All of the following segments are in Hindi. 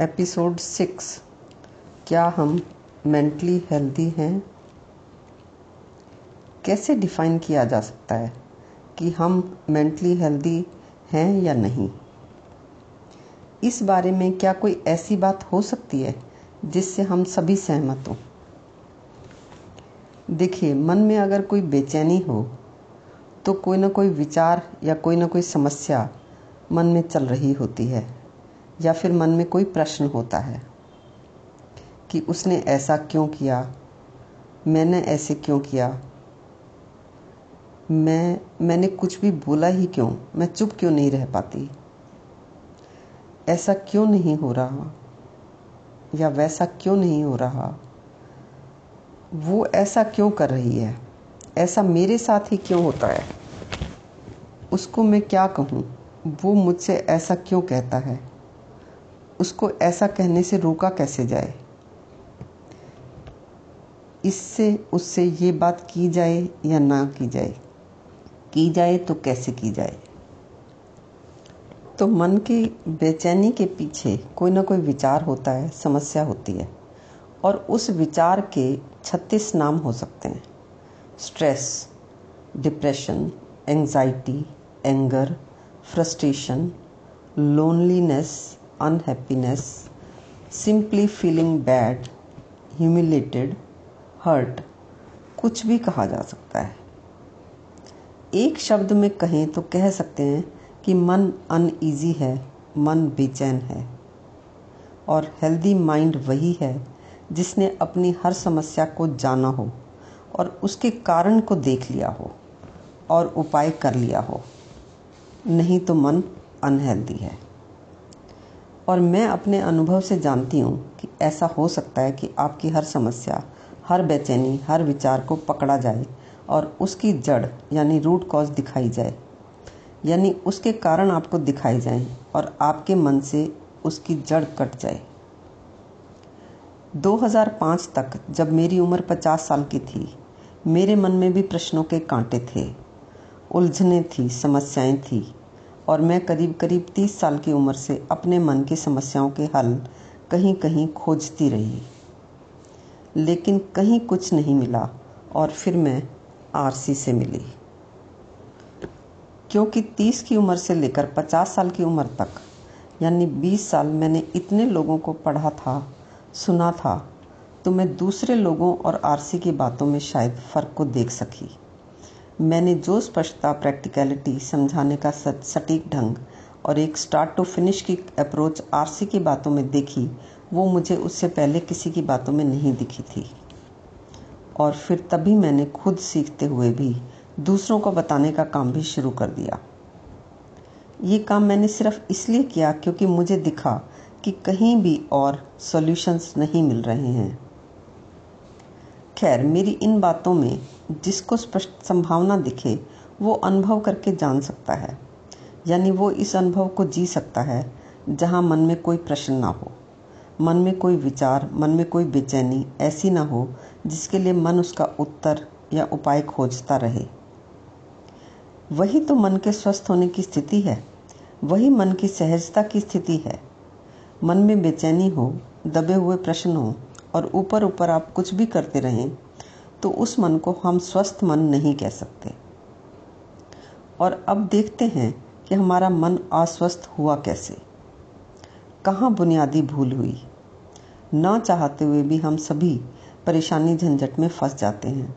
Episode six. क्या हम मेंटली हेल्दी हैं? कैसे डिफ़ाइन किया जा सकता है कि हम मेंटली हेल्दी हैं या नहीं? इस बारे में क्या कोई ऐसी बात हो सकती है जिससे हम सभी सहमत हों? देखिए, मन में अगर कोई बेचैनी हो तो कोई ना कोई विचार या कोई ना कोई समस्या मन में चल रही होती है। या फिर मन में कोई प्रश्न होता है कि उसने ऐसा क्यों किया? मैंने ऐसे क्यों किया? मैं, मैंने कुछ भी बोला ही क्यों? मैं चुप क्यों नहीं रह पाती? ऐसा क्यों नहीं हो रहा? या वैसा क्यों नहीं हो रहा? वो ऐसा क्यों कर रही है? ऐसा मेरे साथ ही क्यों होता है? उसको मैं क्या कहूँ? वो मुझसे ऐसा क्यों कहता है? उसको ऐसा कहने से रोका कैसे जाए? इससे उससे ये बात की जाए या ना की जाए? की जाए तो कैसे की जाए? तो मन की बेचैनी के पीछे कोई ना कोई विचार होता है, समस्या होती है। और उस विचार के छत्तीस नाम हो सकते हैं। Stress, depression anxiety anger, frustration, loneliness unhappiness simply feeling bad humiliated hurt कुछ भी कहा जा सकता है। एक शब्द में कहें तो कह सकते हैं कि मन अनईजी है, मन बेचैन है। और हेल्दी माइंड वही है जिसने अपनी हर समस्या को जाना हो और उसके कारण को देख लिया हो और उपाय कर लिया हो। नहीं तो मन अनहेल्दी है। और मैं अपने अनुभव से जानती हूँ कि ऐसा हो सकता है कि आपकी हर समस्या, हर बेचैनी, हर विचार को पकड़ा जाए और उसकी जड़, यानी रूट कॉज दिखाई जाए। यानी उसके कारण आपको दिखाई जाए और आपके मन से उसकी जड़ कट जाए। 2005 तक जब मेरी उम्र 50 साल की थी, मेरे मन में भी प्रश्नों के कांटे थे। उलझने थी, समस्याएँ थी। और मैं करीब करीब तीस साल की उम्र से अपने मन की समस्याओं के हल कहीं कहीं खोजती रही। लेकिन कहीं कुछ नहीं मिला और फिर मैं आरसी से मिली। क्योंकि तीस की उम्र से लेकर पचास साल की उम्र तक, यानी बीस साल मैंने इतने लोगों को पढ़ा था, सुना था तो मैं दूसरे लोगों और आरसी की बातों में शायद फ़र्क को देख सकी। मैंने जो स्पष्टता प्रैक्टिकलिटी समझाने का सटीक ढंग और एक स्टार्ट टू फिनिश की अप्रोच आरसी की बातों में देखी, वो मुझे उससे पहले किसी की बातों में नहीं दिखी थी। और फिर तभी मैंने खुद सीखते हुए भी दूसरों को बताने का काम भी शुरू कर दिया। ये काम मैंने सिर्फ़ इसलिए किया क्योंकि मुझे दिखा कि कहीं भी और सॉल्यूशंस नहीं मिल रहे हैं। खैर, मेरी इन बातों में जिसको स्पष्ट संभावना दिखे, वो अनुभव करके जान सकता है। यानी वो इस अनुभव को जी सकता है, जहाँ मन में कोई प्रश्न ना हो। मन में कोई विचार, मन में कोई बेचैनी ऐसी ना हो, जिसके लिए मन उसका उत्तर या उपाय खोजता रहे। वही तो मन के स्वस्थ होने की स्थिति है। वही मन की सहजता की स्थिति है। मन में बेचैनी हो, दबे हुए प्रश्न हो, और ऊपर ऊपर आप कुछ भी करते रहें तो उस मन को हम स्वस्थ मन नहीं कह सकते। और अब देखते हैं कि हमारा मन अस्वस्थ हुआ कैसे। कहाँ बुनियादी भूल हुई। ना चाहते हुए भी हम सभी परेशानी झंझट में फंस जाते हैं।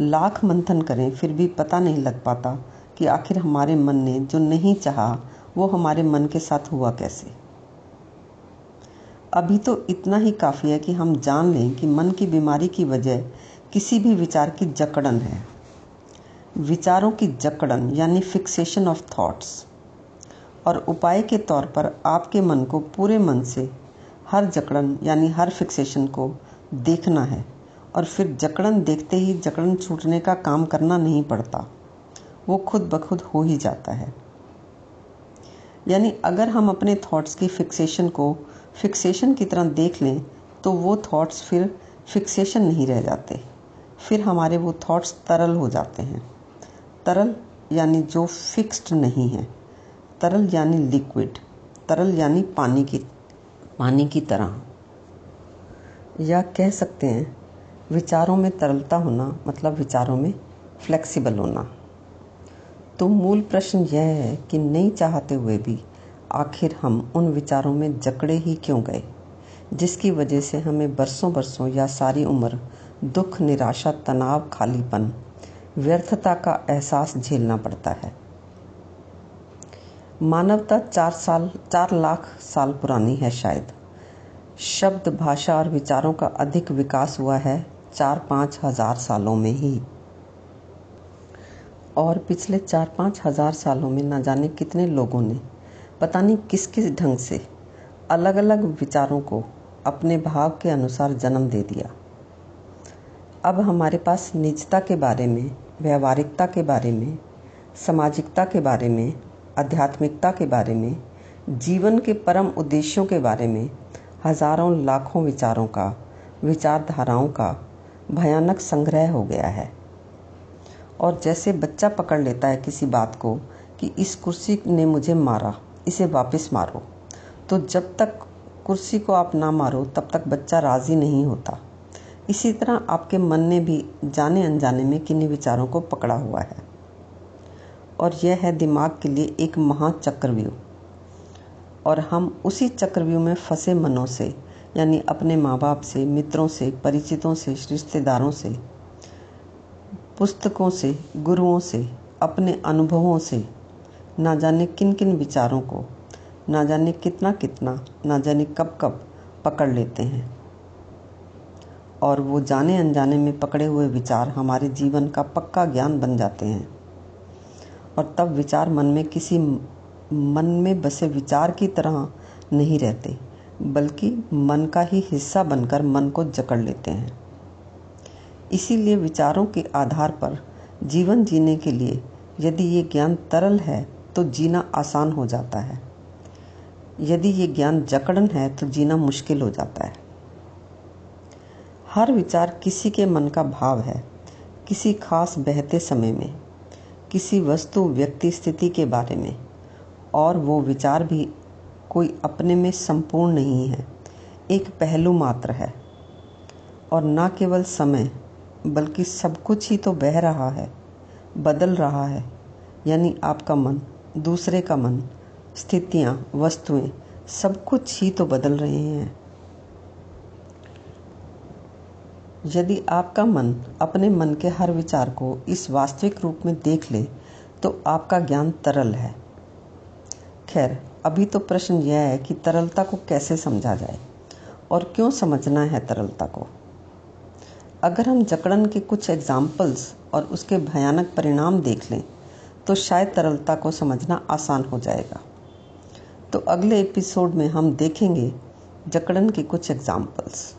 लाख मंथन करें, फिर भी पता नहीं लग पाता कि आखिर हमारे मन ने जो नहीं चाहा, वो हमारे मन के साथ हुआ कैसे। अभी तो इतना ही काफ़ी है कि हम जान लें कि मन की बीमारी की वजह किसी भी विचार की जकड़न है। विचारों की जकड़न, यानी फिक्सेशन ऑफ़ थॉट्स और उपाय के तौर पर आपके मन को पूरे मन से हर जकड़न, यानी हर फिक्सेशन को देखना है, और फिर जकड़न देखते ही जकड़न छूटने का काम करना नहीं पड़ता। वो खुद ब खुद हो ही जाता है। यानी अगर हम अपने थॉट्स की फिक्सेशन को फिक्सेशन की तरह देख लें तो वो थॉट्स फिर फिक्सेशन नहीं रह जाते। फिर हमारे वो थॉट्स तरल हो जाते हैं। तरल यानी जो फिक्स्ड नहीं है। तरल यानी लिक्विड तरल यानी पानी की पानी की तरह। या कह सकते हैं, विचारों में तरलता होना मतलब विचारों में फ्लेक्सिबल होना। तो मूल प्रश्न यह है कि नहीं चाहते हुए भी आखिर हम उन विचारों में जकड़े ही क्यों गए? जिसकी वजह से हमें बरसों बरसों या सारी उम्र दुख, निराशा, तनाव, खालीपन, व्यर्थता का एहसास झेलना पड़ता है। मानवता चार साल, चार लाख साल पुरानी है शायद। शब्द, भाषा और विचारों का अधिक विकास हुआ है चार पाँच हज़ार सालों में ही। और पिछले चार पाँच हज़ार सालों में न जाने कितने लोगों ने पता नहीं किस किस ढंग से अलग अलग विचारों को अपने भाव के अनुसार जन्म दे दिया। अब हमारे पास निजता के बारे में, व्यवहारिकता के बारे में, सामाजिकता के बारे में, आध्यात्मिकता के बारे में, जीवन के परम उद्देश्यों के बारे में हज़ारों लाखों विचारों का, विचारधाराओं का भयानक संग्रह हो गया है। और जैसे बच्चा पकड़ लेता है किसी बात को कि इस कुर्सी ने मुझे मारा इसे वापस मारो। तो जब तक कुर्सी को आप ना मारो, तब तक बच्चा राज़ी नहीं होता। इसी तरह आपके मन ने भी जाने अनजाने में किन्हीं विचारों को पकड़ा हुआ है। और यह है दिमाग के लिए एक महाचक्रव्यूह। और हम उसी चक्रव्यूह में फंसे मनों से, यानी अपने माँ बाप से, मित्रों से, परिचितों से, रिश्तेदारों से, पुस्तकों से, गुरुओं से, अपने अनुभवों से ना जाने किन किन विचारों को, ना जाने कितना कितना ना जाने कब कब पकड़ लेते हैं। और वो जाने अनजाने में पकड़े हुए विचार हमारे जीवन का पक्का ज्ञान बन जाते हैं। और तब विचार मन में किसी मन में बसे विचार की तरह नहीं रहते, बल्कि मन का ही हिस्सा बनकर मन को जकड़ लेते हैं। इसीलिए विचारों के आधार पर जीवन जीने के लिए यदि ये ज्ञान तरल है तो जीना आसान हो जाता है। यदि ये ज्ञान जकड़न है तो जीना मुश्किल हो जाता है। हर विचार किसी के मन का भाव है। किसी खास बहते समय में, किसी वस्तु, व्यक्ति, स्थिति के बारे में, और वो विचार भी कोई अपने में संपूर्ण नहीं है। एक पहलू मात्र है। और न केवल समय, बल्कि सब कुछ ही तो बह रहा है, बदल रहा है, यानी आपका मन। दूसरे का मन, स्थितियाँ, वस्तुएँ, सब कुछ ही तो बदल रहे हैं। यदि आपका मन अपने मन के हर विचार को इस वास्तविक रूप में देख ले तो आपका ज्ञान तरल है। खैर, अभी तो प्रश्न यह है कि तरलता को कैसे समझा जाए, और क्यों समझना है तरलता को? अगर हम जकड़न के कुछ एग्जाम्पल्स और उसके भयानक परिणाम देख लें तो शायद तरलता को समझना आसान हो जाएगा। तो अगले एपिसोड में हम देखेंगे जकड़न के कुछ एग्जाम्पल्स